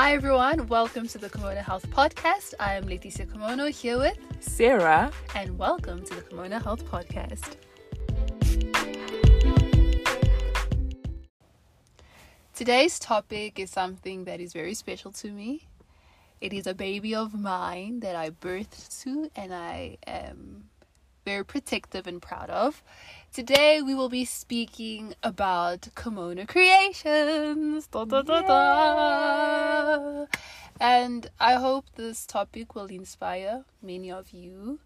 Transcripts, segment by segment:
Hi everyone, welcome to the Kimono Health Podcast. I am Leticia Kimono here with Sarah, and welcome to the Kimono Health Podcast. Today's topic is something that is very special to me. It is a baby of mine that I birthed to and I am very protective and proud of. Today we will be speaking about kimono creations. Da, da, da. And I hope this topic will inspire many of you,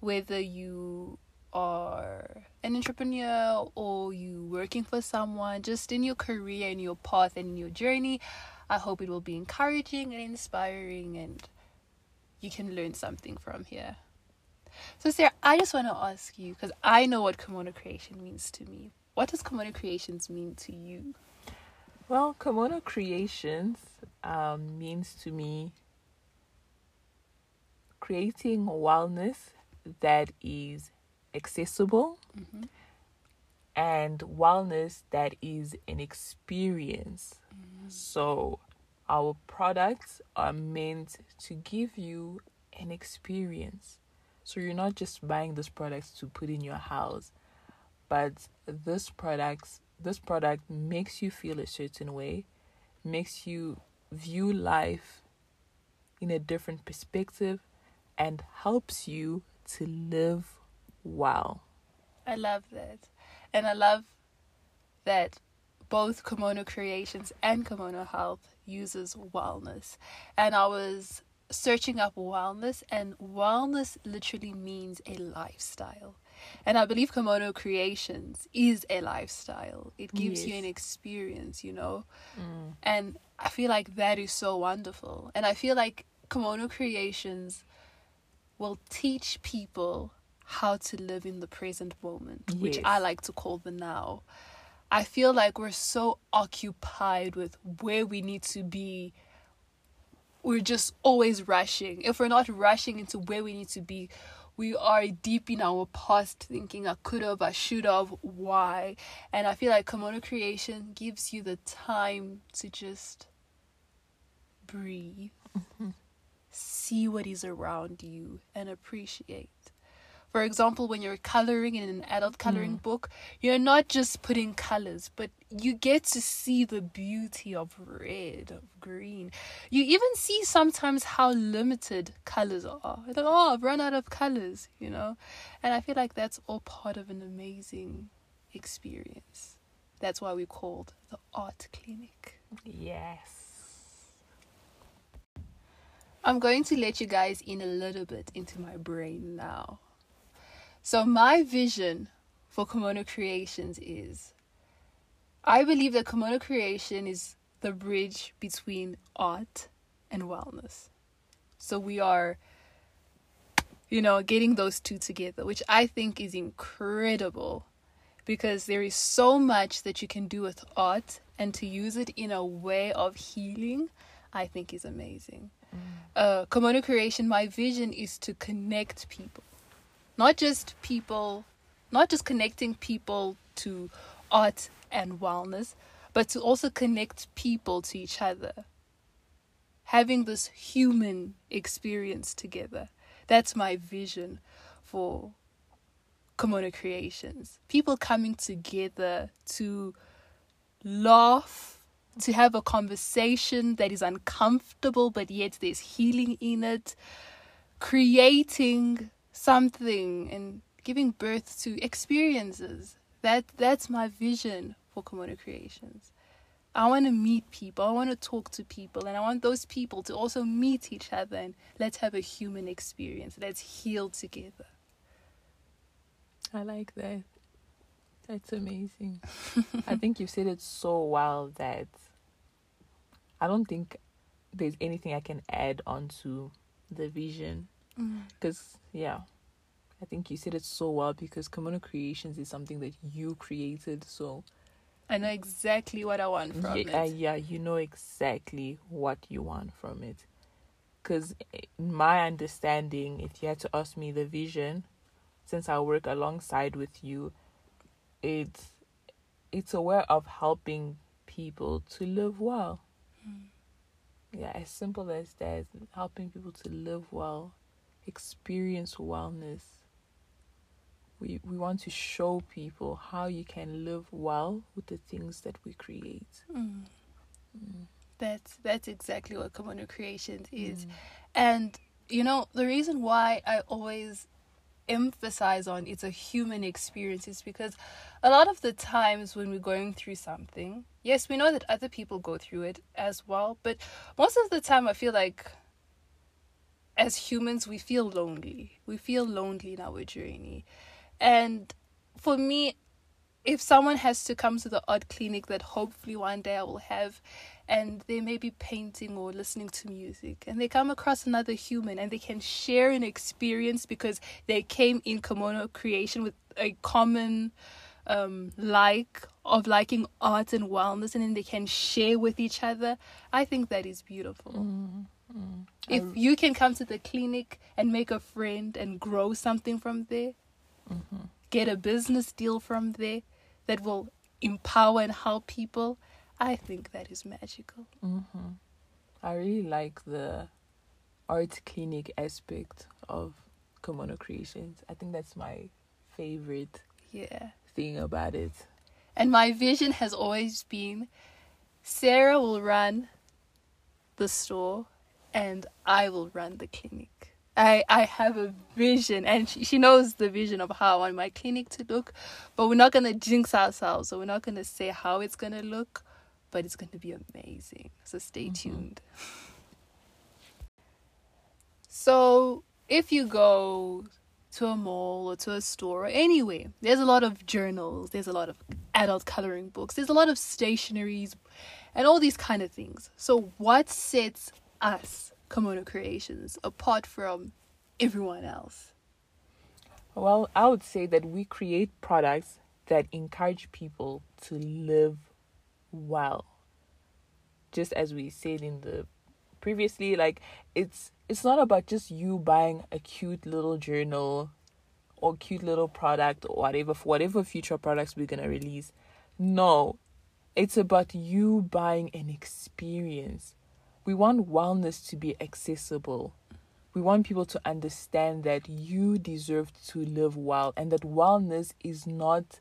whether you are an entrepreneur or you working for someone, just in your career, in your path, and in your journey. I hope it will be encouraging and inspiring, and you can learn something from here. So, Sarah, I just want to ask you because I know what kimono creation means to me. What does kimono creations mean to you? Well, kimono creations um, means to me creating wellness that is accessible Mm-hmm. and wellness that is an experience. So, our products are meant to give you an experience. So, you're not just buying these products to put in your house, but this products this product makes you feel a certain way, makes you view life in a different perspective and helps you to live well. I love that. And I love that both Kimono Creations and Kimono Health uses wellness. And I was searching up wellness and wellness literally means a lifestyle. And I believe Kimono Creations is a lifestyle. It gives you an experience, you know. Mm. And I feel like that is so wonderful. And I feel like Kimono Creations will teach people how to live in the present moment, which I like to call the now. I feel like we're so occupied with where we need to be. We're just always rushing. If we're not rushing into where we need to be, we are deep in our past thinking, I could have, I should have, why? And I feel like Kimono Creation gives you the time to just breathe, mm-hmm. see what is around you, and appreciate. For example, when you're coloring in an adult coloring mm. book, you're not just putting colors, but you get to see the beauty of red, of green. You even see sometimes how limited colors are. Like, oh, I've run out of colors, you know? And I feel like that's all part of an amazing experience. That's why we called the art clinic. Yes. I'm going to let you guys in a little bit into my brain now. So, my vision for Kimono Creations is I believe that Kimono Creation is the bridge between art and wellness. So, we are, you know, getting those two together, which I think is incredible because there is so much that you can do with art and to use it in a way of healing, I think is amazing uh, Kimono Creation, my vision is to connect people. Not just people, not just connecting people to art and wellness, but to also connect people to each other. Having this human experience together. That's my vision for Kimono Creations. People coming together to laugh, to have a conversation that is uncomfortable, but yet there's healing in it, creating something and giving birth to experiences. That that's my vision for Kimono Creations. I want to meet people. I want to talk to people, and I want those people to also meet each other. And let's have a human experience. Let's heal together. I like that. That's amazing. I think you said it so well that I don't think there's anything I can add onto the vision. Because, yeah, I think you said it so well because Kimono Creations is something that you created. So, I know exactly what I want from yeah, it. uh, yeah, you know exactly what you want from it. Because, in my understanding, if you had to ask me the vision, since I work alongside with you, it's it's a way of helping people to live well. yeah, as simple as that, helping people to live well, experience wellness. We we want to show people how you can live well with the things that we create. Mm. Mm. That's that's exactly what Kimono Creations is. Mm. And you know, the reason why I always emphasize on it's a human experience is because a lot of the times when we're going through something, yes, we know that other people go through it as well, but most of the time I feel like as humans we feel lonely. We feel lonely in our journey. And for me, if someone has to come to the odd clinic that hopefully one day I will have, and they may be painting or listening to music, and they come across another human and they can share an experience because they came in kimono creation with a common um, like of liking art and wellness, and then they can share with each other. I think that is beautiful. Mm. Mm. If I- you can come to the clinic and make a friend and grow something from there, Mhm. get a business deal from there that will empower and help people, I think that is magical. Mm-hmm. I really like the art clinic aspect of Kimono Creations. I think that's my favorite Yeah. thing about it. And my vision has always been Sarah will run the store and I will run the clinic. I, I have a vision and she, she knows the vision of how I want my clinic to look, but we're not going to jinx ourselves. So we're not going to say how it's going to look, but it's going to be amazing. So stay Mhm. tuned. So if you go to a mall or to a store or anywhere, there's a lot of journals, there's a lot of adult coloring books, there's a lot of stationaries and all these kind of things. So what sets us, Kimono Creations, apart from everyone else? Well, I would say that we create products that encourage people to live well. Just as we said in the previously, like it's it's not about just you buying a cute little journal or cute little product or whatever for whatever future products we're gonna release. No. It's about you buying an experience. We want wellness to be accessible we want people to understand that you deserve to live well and that wellness is not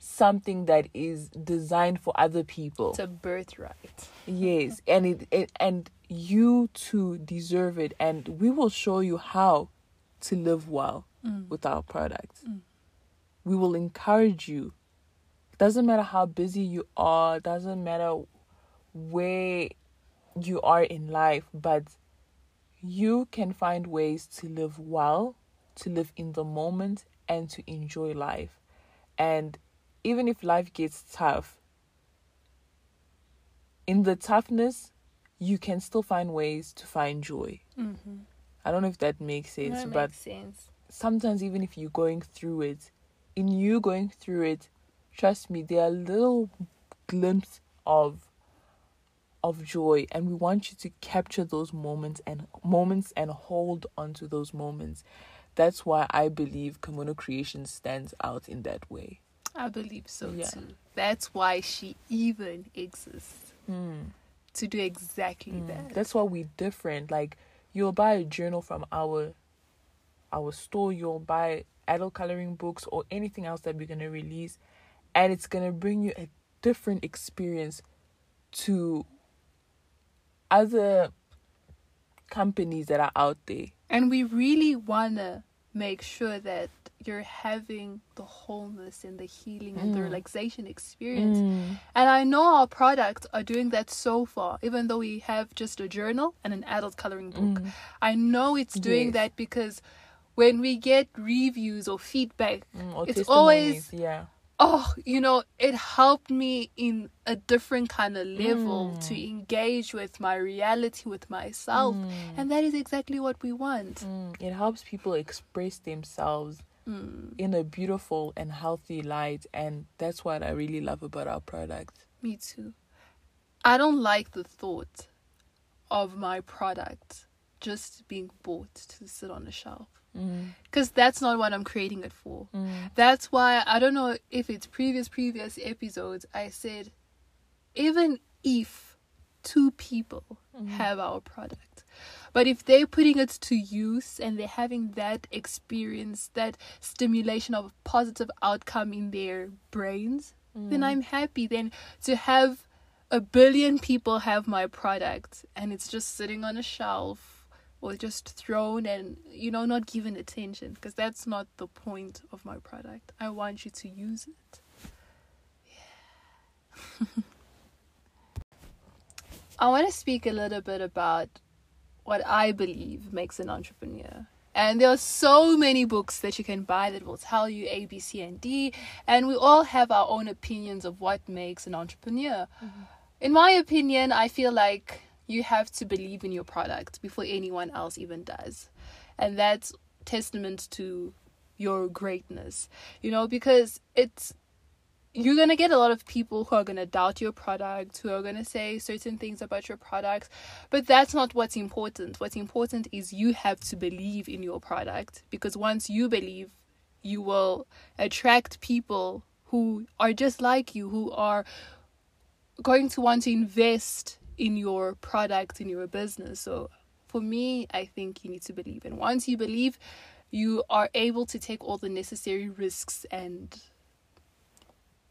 something that is designed for other people It's a birthright. yes and it, it and you too deserve it and we will show you how to live well Mm. with our products Mm. we will encourage you doesn't matter how busy you are doesn't matter where you are in life but you can find ways to live well to live in the moment and to enjoy life and even if life gets tough in the toughness you can still find ways to find joy Mm-hmm. i don't know if that makes sense That but makes sense. sometimes even if you're going through it in you going through it trust me there are little glimpses of of joy and we want you to capture those moments and moments and hold on to those moments that's why i believe kimono creation stands out in that way I believe so Yeah. too. That's why she even exists Hmm. to do exactly Mm, that. That's why we're different. Like you'll buy a journal from our our store, you'll buy adult coloring books or anything else that we're gonna release, and it's gonna bring you a different experience to other companies that are out there. And we really want to make sure that you're having the wholeness and the healing and the Mm. relaxation experience. And I know our products are doing that so far, even though we have just a journal and an adult coloring book. Mm. I know it's doing Yes. that because when we get reviews or feedback, Mm, or It's always- yeah. Oh, you know, it helped me in a different kind of level Mm. to engage with my reality, with myself. Mm. And that is exactly what we want. Mm, it helps people express themselves Mm, in a beautiful and healthy light, and that's what I really love about our product. me too. I don't like the thought of my product just being bought to sit on a shelf. Mm. Because that's not what I'm creating it for. Mm. That's why I don't know if it's previous previous episodes I said even if two people have our product. But if they're putting it to use and they're having that experience, that stimulation of a positive outcome in their brains, then I'm happy. Then to have a billion people have my product and it's just sitting on a shelf or just thrown and you know not given attention because that's not the point of my product. I want you to use it. Yeah. I want to speak a little bit about what I believe makes an entrepreneur. And there are so many books that you can buy that will tell you A, B, C, and D. And we all have our own opinions of what makes an entrepreneur. Mm-hmm. In my opinion, I feel like you have to believe in your product before anyone else even does. And that's testament to your greatness, you know, because it's you're going to get a lot of people who are going to doubt your product, who are going to say certain things about your products, but that's not what's important. What's important is you have to believe in your product because once you believe, you will attract people who are just like you, who are going to want to invest in your product, in your business. So for me, I think you need to believe. And once you believe, you are able to take all the necessary risks and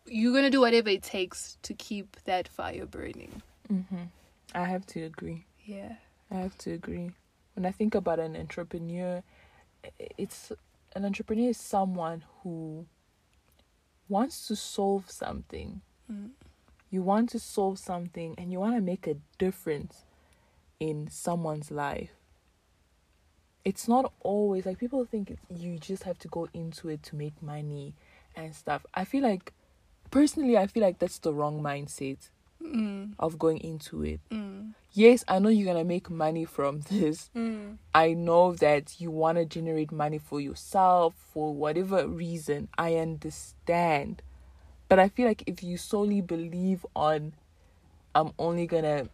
you're going to do whatever it takes to keep that fire burning. Mm-hmm. I have to agree. Yeah. I have to agree. When I think about an entrepreneur, it's an entrepreneur is someone who wants to solve something. Mm. You want to solve something and you want to make a difference in someone's life. It's not always like people think you just have to go into it to make money and stuff. I feel like personally I feel like that's the wrong mindset Mm. of going into it. Mm. Yes, I know you're going to make money from this. Mm. I know that you want to generate money for yourself for whatever reason. I understand. But I feel like if you solely believe on I'm only to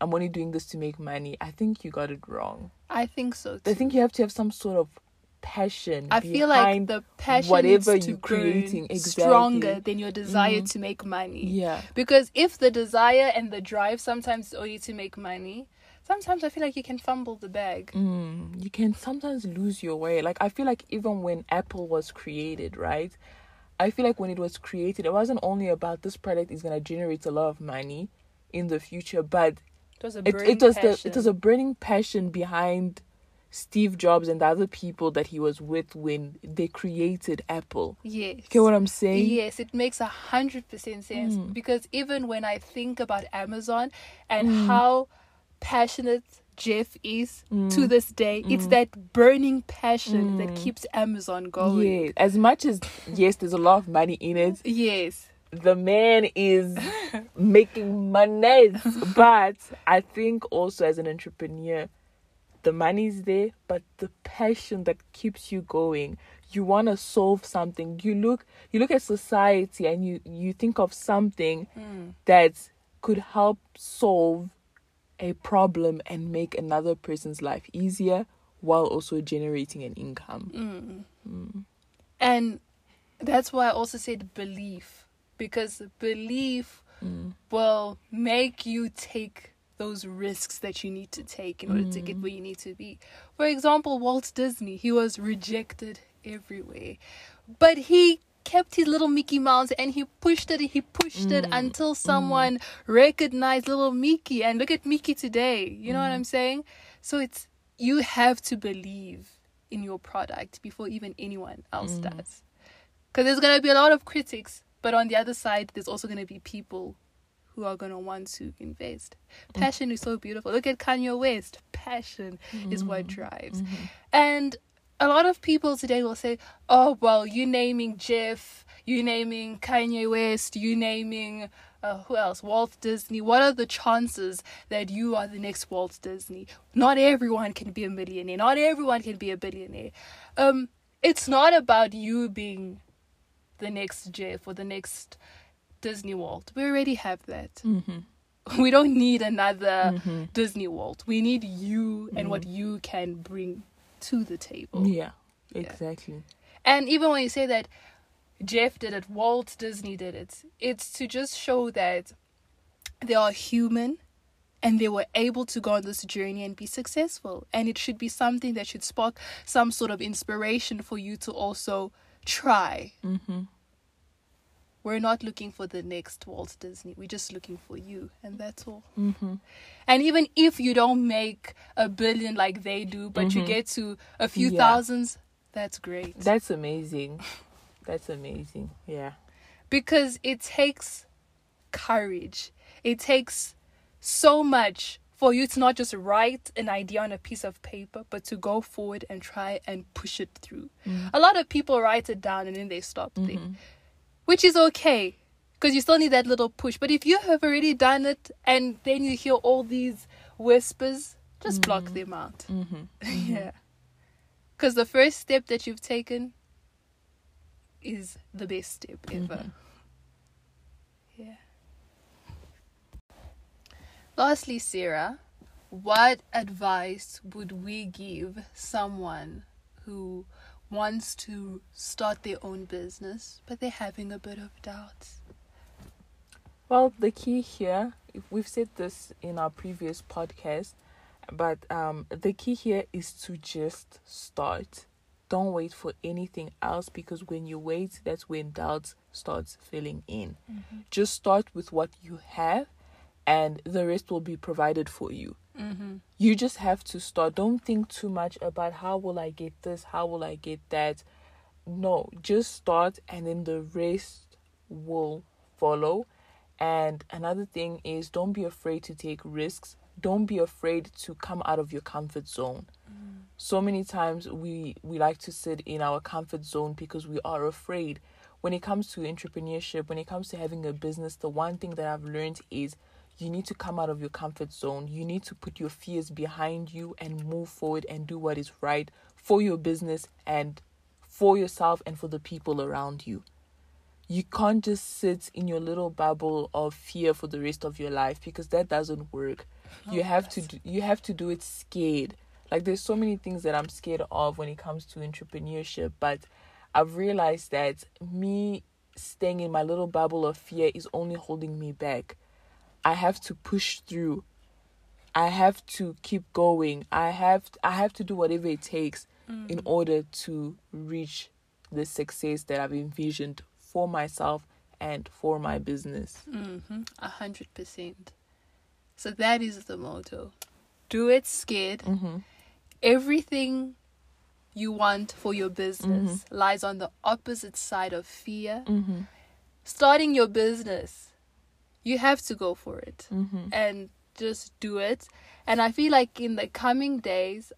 I'm only doing this to make money, I think you got it wrong. I think so I think you have to have some sort of passion I feel like the passion whatever needs to you're creating. Exactly. stronger than your desire Mhm. to make money. Yeah. Because if the desire and the drive sometimes is only to make money, sometimes I feel like you can fumble the bag. Mm, you can sometimes lose your way. Like I feel like even when Apple was created, right? I feel like when it was created, it wasn't only about this product is gonna generate a lot of money in the future, but It was a it, burning it was the passion. it was a burning passion behind Steve Jobs and the other people that he was with when they created Apple. yes. You get what I'm saying? Yes, it makes a hundred percent sense Mm. because even when I think about Amazon and Mm. how passionate Jeff is to Mm. this day, it's Mm. that burning passion that Mm. keeps Amazon going. Yeah. As much as yes, there's a lot of money in it, Yes. the man is making money. but I think also as an entrepreneur, the money's there, but the passion that keeps you going. You want to solve something. You look, you look at society, and you you think of something Mm. that could help solve a problem and make another person's life easier while also generating an income. Mm. Mm. And that's why I also said belief because belief Mm. will make you take those risks that you need to take in order to get Mm. where you need to be. For example, Walt Disney, he was rejected everywhere, but he kept his little Mickey Mouse and he pushed it, he pushed it Mm. until someone recognized little Mickey. And look at Mickey today. You know what Mm. I'm saying? So it's you have to believe in your product before even anyone else Mm. does. Because there's going to be a lot of critics, but on the other side, there's also going to be people who are going to want to invest. Mm. Passion is so beautiful. Look at Kanye West. Passion is what Mm. drives. Mhm. And a lot of people today will say, oh, well, you naming Jeff, you naming Kanye West, you naming, uh, who else? Walt Disney. What are the chances that you are the next Walt Disney? Not everyone can be a millionaire. Not everyone can be a billionaire. Um, it's not about you being the next Jeff or the next Disney Walt. We already have that. Mhm. We don't need another Mhm. Disney Walt. We need you and what you can bring to the table. Yeah, Yeah. exactly. And even when you say that Jeff did it, Walt Disney did it, it's to just show that they are human and they were able to go on this journey and be successful. And it should be something that should spark some sort of inspiration for you to also try. Mm-hmm. We're not looking for the next Walt Disney. We're just looking for you, and that's all. Mm-hmm. And even if you don't make a billion like they do, but you Mhm. get to a few Yeah. thousands, that's great. That's amazing. That's amazing. Yeah. because it takes courage. It takes so much for you to not just write an idea on a piece of paper, but to go forward and try and push it through. A lot of people write it down and then they stop there, Mhm. Which is okay because you still need that little push. But if you have already done it and then you hear all these whispers, just block mm-hmm. them out. Mm-hmm. mm-hmm. yeah. Because the first step that you've taken is the best step ever. Mm-hmm. Yeah. Lastly, Sarah, what advice would we give someone who wants to start their own business but they're having a bit of doubts? Well, the key here, if we've said this in our previous podcast, but um, the key here is to just start. Don't wait for anything else because when you wait, that's when doubts starts filling in. Just start with what you have, and the rest will be provided for you. Mm-hmm. You just have to start. Don't think too much about how will I get this, how will I get that. No, just start, and then the rest will follow. And another thing is don't be afraid to take risks. Don't be afraid to come out of your comfort zone. So many times we we like to sit in our comfort zone because we are afraid. When it comes to entrepreneurship, when it comes to having a business, the one thing that I've learned is you need to come out of your comfort zone. You need to put your fears behind you and move forward and do what is right for your business and for yourself and for the people around you. You can't just sit in your little bubble of fear for the rest of your life because that doesn't work. You have to do, you have to do it scared. Like there's so many things that i'm scared of when it comes to entrepreneurship but i've realized that me staying in my little bubble of fear is only holding me back i have to push through i have to keep going i have i have to do whatever it takes in order to reach the success that i've envisioned for myself and for my business Mm-hmm. A hundred percent. So that is the motto. Do it scared. mm-hmm. Everything you want for your business Mm-hmm. lies on the opposite side of fear. Mm-hmm. Starting your business, you have to go for it Mm-hmm. and just do it. And I feel like in the coming days,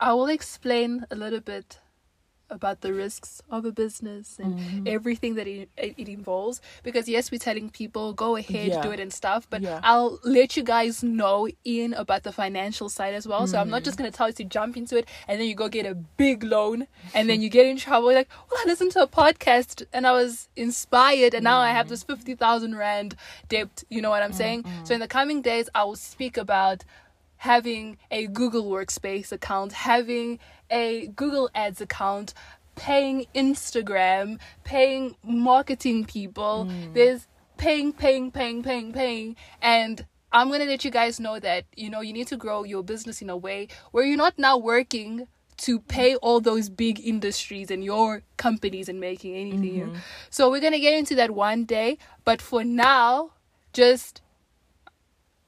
I will explain a little bit about the risks of a business and Mhm. everything that it, it involves because yes we're telling people go ahead Yeah. do it and stuff but Yeah. i'll let you guys know in about the financial side as well so i'm Mm-hmm. not just going to tell you to jump into it and then you go get a big loan and then you get in trouble You're like well i listened to a podcast and i was inspired and now i Mm-hmm. have this 50000 rand debt you know what i'm saying Mm-hmm. so in the coming days i will speak about having a Google Workspace account, having a Google Ads account, paying Instagram, paying marketing people. Hmm. There's paying, paying, paying, paying, paying. And I'm going to let you guys know that, you know, you need to grow your business in a way where you're not now working to pay all those big industries and your companies and making anything. Mm-hmm. So we're going to get into that one day. But for now, just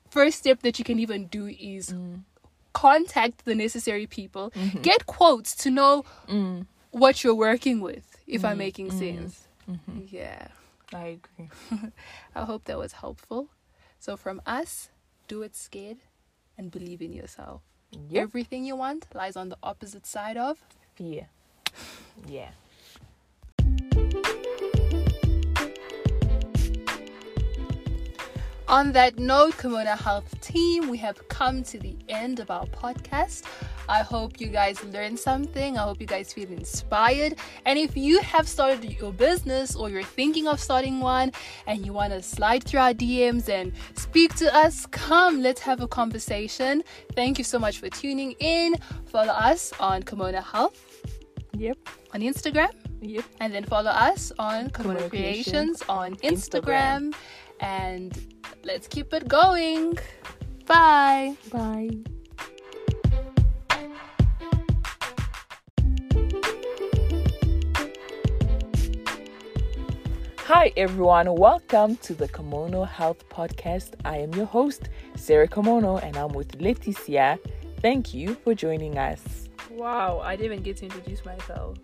first step that you can even do is mm. Contact the necessary people, mm-hmm. get quotes to know Mm. what you're working with, if I'm mm. making mm. sense. Mm-hmm. Yeah. i agree I hope that was helpful. So, from us, do it scared and believe in yourself. yep Everything you want lies on the opposite side of fear yeah On that note, Kimono Health team, we have come to the end of our podcast. I hope you guys learned something. I hope you guys feel inspired. And if you have started your business or you're thinking of starting one and you want to slide through our DMs and speak to us, come, let's have a conversation. Thank you so much for tuning in. Follow us on Kimono Health yep on Instagram yep and then follow us on Kimono Kimono Creations Creations on Instagram. Instagram. And let's keep it going. Bye. Bye. Hi everyone, welcome to the Kimono Health Podcast. I am your host, Sarah Kimono, and I'm with Leticia. Thank you for joining us. Wow, I didn't even get to introduce myself.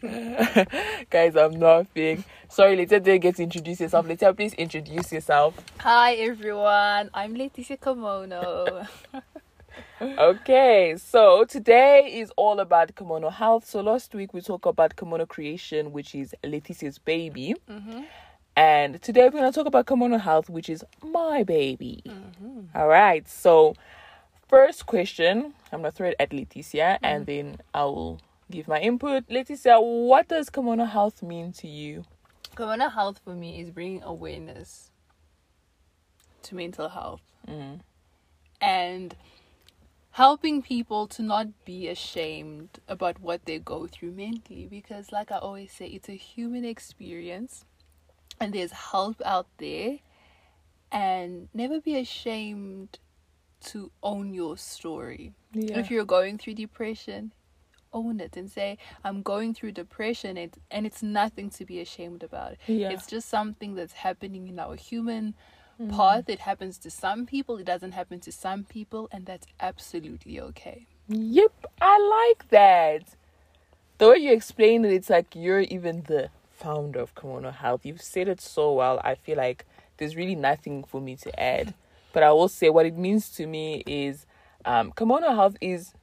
Guys, I'm laughing. Sorry, Leticia didn't get to introduce yourself. Leticia, please introduce yourself. Hi everyone, I'm Leticia Kimono. okay, so today is all about kimono health. So last week we talked about kimono creation, which is Leticia's baby. mm-hmm. And today we're going to talk about kimono health, which is my baby. Mm-hmm. All right, so first question, I'm going to throw it at Leticia and then I will give my input. Leticia, what does kimono health mean to you? Kimono health for me is bringing awareness to mental health Mm. and helping people to not be ashamed about what they go through mentally because like I always say it's a human experience and there's help out there and never be ashamed to own your story. Yeah. If you're going through depression, own it and say I'm going through depression and and it's nothing to be ashamed about. Yeah. It's just something that's happening in our human Mm. path. It happens to some people, it doesn't happen to some people, and that's absolutely okay. Yep, I like that. The way you explain it, it's like you're even the founder of Kimono Health. You've said it so well. I feel like there's really nothing for me to add. But I will say what it means to me is um, Kimono Health is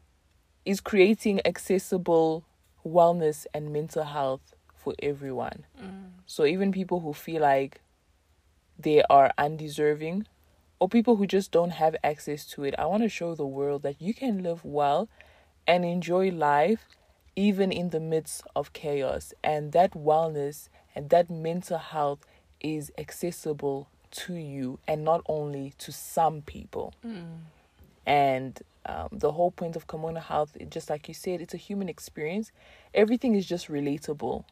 is creating accessible wellness and mental health for everyone. Mm. So even people who feel like they are undeserving or people who just don't have access to it, I want to show the world that you can live well and enjoy life even in the midst of chaos. And that wellness and that mental health is accessible to you and not only to some people. Mm. And um, the whole point of Kimono Health, just like you said, it's a human experience. Everything is just relatable.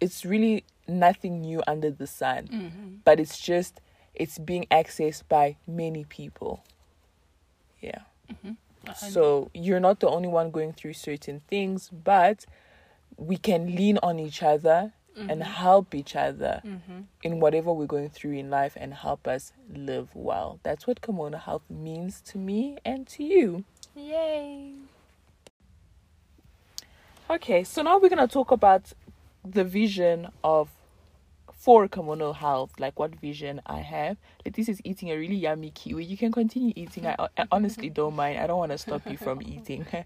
It's really nothing new under the sun, but it's just it's being accessed by many people. Yeah. So you're not the only one going through certain things, but we can lean on each other and mm-hmm. help each other mm-hmm. in whatever we're going through in life and help us live well. That's what Kimono Health means to me and to you. Yay! Okay, so now we're gonna talk about the vision of for Kimono Health, like what vision I have. Leticia is eating a really yummy kiwi. You can continue eating. I, I honestly don't mind. I don't want to stop you from eating.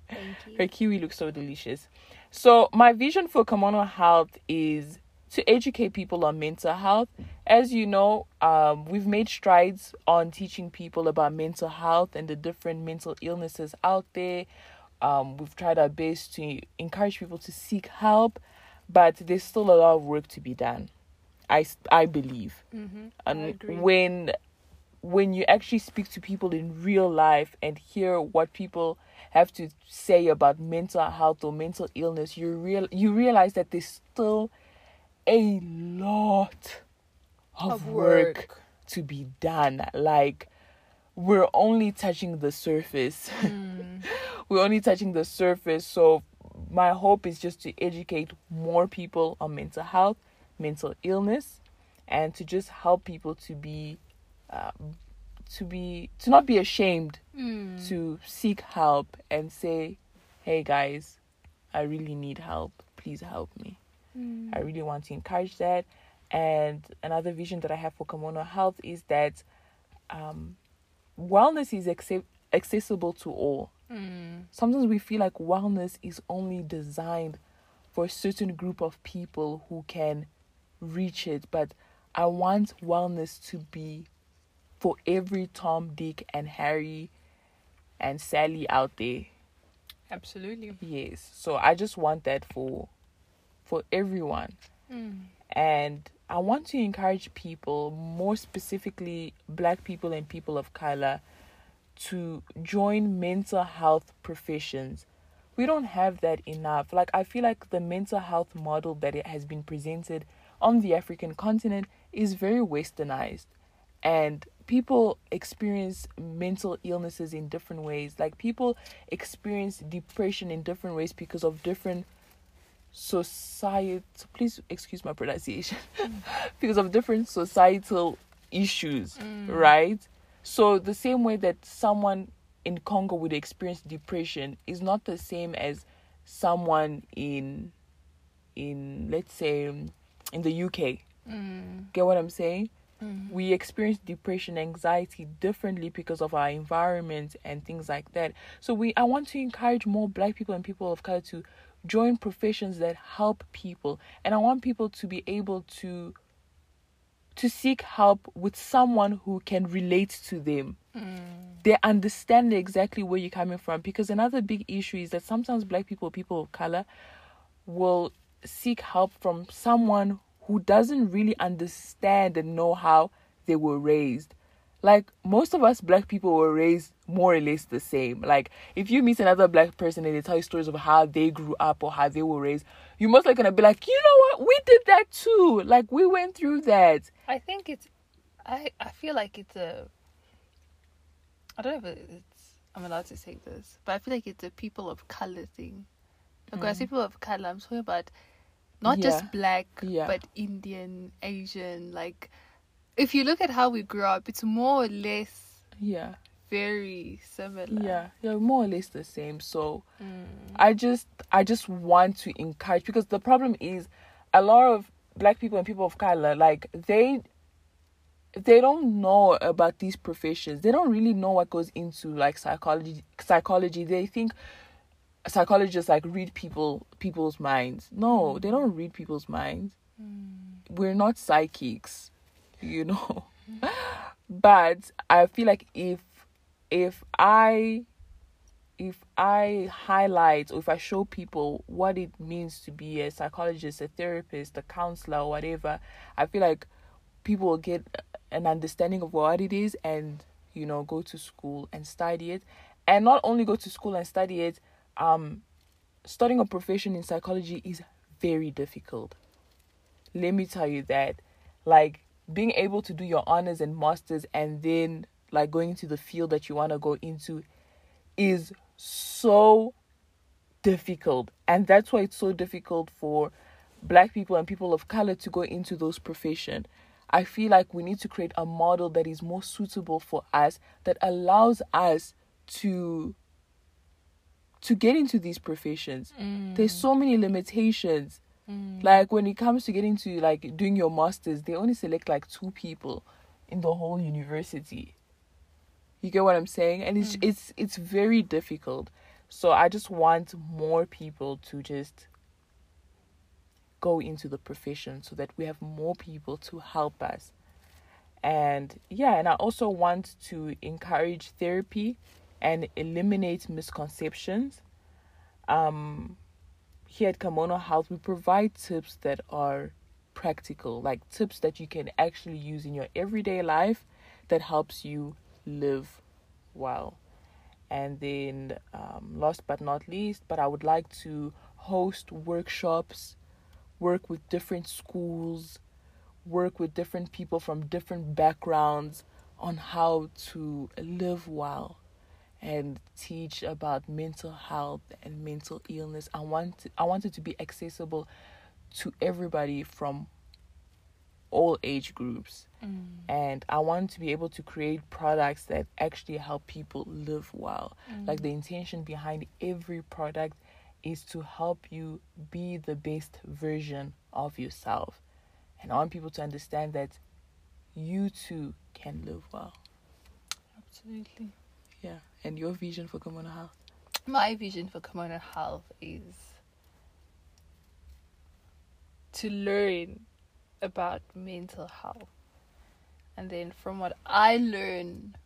You. Her kiwi looks so delicious. So my vision for Kimono Health is to educate people on mental health. As you know, um, we've made strides on teaching people about mental health and the different mental illnesses out there. Um, we've tried our best to encourage people to seek help, but there's still a lot of work to be done. I, I believe Mm-hmm. and agree. when when you actually speak to people in real life and hear what people have to say about mental health or mental illness you real you realize that there's still a lot of, Of work. work. to be done like we're only touching the surface Mm. we're only touching the surface so my hope is just to educate more people on mental health mental illness and to just help people to be uh, to be to not be ashamed Mm. to seek help and say hey guys i really need help please help me Mm. i really want to encourage that and another vision that i have for kimono health is that um, wellness is accept- accessible to all Mm. sometimes we feel like wellness is only designed for a certain group of people who can reach it but i want wellness to be for every tom dick and harry and sally out there Absolutely. yes so i just want that for for everyone Mm. and I want to encourage people, more specifically black people and people of color, to join mental health professions we don't have that enough. Like I feel like the mental health model that it has been presented on the African continent is very westernized and people experience mental illnesses in different ways. Like people experience depression in different ways because of different society please excuse my pronunciation because of different societal issues, mm. right? So the same way that someone in Congo would experience depression is not the same as someone in in let's say in the UK. Mm. Get what I'm saying? Mm. We experience depression, anxiety differently because of our environment and things like that. So we I want to encourage more black people and people of color to join professions that help people. And I want people to be able to to seek help with someone who can relate to them. Mm. They understand exactly where you're coming from. Because another big issue is that sometimes black people, people of color, will seek help from someone who doesn't really understand and know how they were raised. Like most of us black people were raised more or less the same. Like if you meet another black person and they tell you stories of how they grew up or how they were raised, you're most likely gonna be like, you know what, we did that too. Like we went through that. I think it's. I I feel like it's a. I don't know if it's. I'm allowed to say this, but I feel like it's a people of color thing. I say hmm. people of color, I'm sorry, but not Yeah. just black, Yeah. but Indian, Asian. Like, if you look at how we grew up, it's more or less Yeah. very similar. Yeah. Yeah, more or less the same. So hmm. I just I just want to encourage because the problem is a lot of black people and people of color like they they don't know about these professions. They don't really know what goes into like psychology psychology. They think psychologists like read people people's minds. No, mm. they don't read people's minds. Mm. We're not psychics, you know. but I feel like if if I if I highlight or if I show people what it means to be a psychologist, a therapist, a counselor, or whatever, I feel like people will get an understanding of what it is and you know go to school and study it and not only go to school and study it um studying a profession in psychology is very difficult. Let me tell you that like being able to do your honors and masters and then like going into the field that you want to go into is so difficult. And that's why it's so difficult for black people and people of color to go into those profession. I feel like we need to create a model that is more suitable for us that allows us to to get into these professions there's mm. so many limitations. Mm. Like when it comes to getting to like doing your masters they only select like two people in the whole university. You get what i'm saying? And it's mm. it's it's very difficult. So i just want more people to just go into the profession so that we have more people to help us. And yeah and i also want to encourage therapy and eliminate misconceptions um here at Kimono Health, we provide tips that are practical, like tips that you can actually use in your everyday life that helps you live well. And then, um, last but not least, but I would like to host workshops, work with different schools, work with different people from different backgrounds on how to live well and teach about mental health and mental illness. I want I want it to be accessible to everybody from all age groups. Mm. And I want to be able to create products that actually help people live well. Mm. Like the intention behind every product is to help you be the best version of yourself. And I want people to understand that you too can live well. Absolutely. And your vision for Kimono Health? My vision for Kimono Health is to learn about mental health. And then from what I learn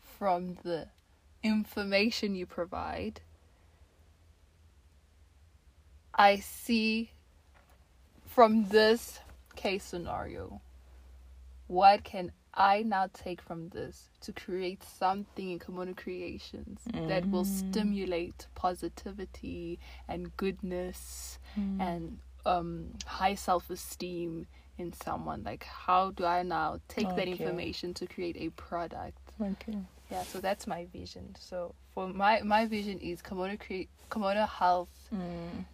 from the information you provide, I see from this case scenario what can I now take from this to create something in Kimono Creations that will Mm. stimulate positivity and goodness Mm. and um, high self esteem in someone. Like, how do I now take that information to create a product? Okay. Yeah, so that's my vision. So for my my vision is Kimono create Kimono Health Mm.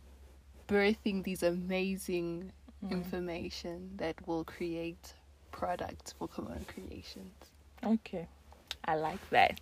birthing these amazing Mm. information that will create products for Kimono Creations. Okay. I like that.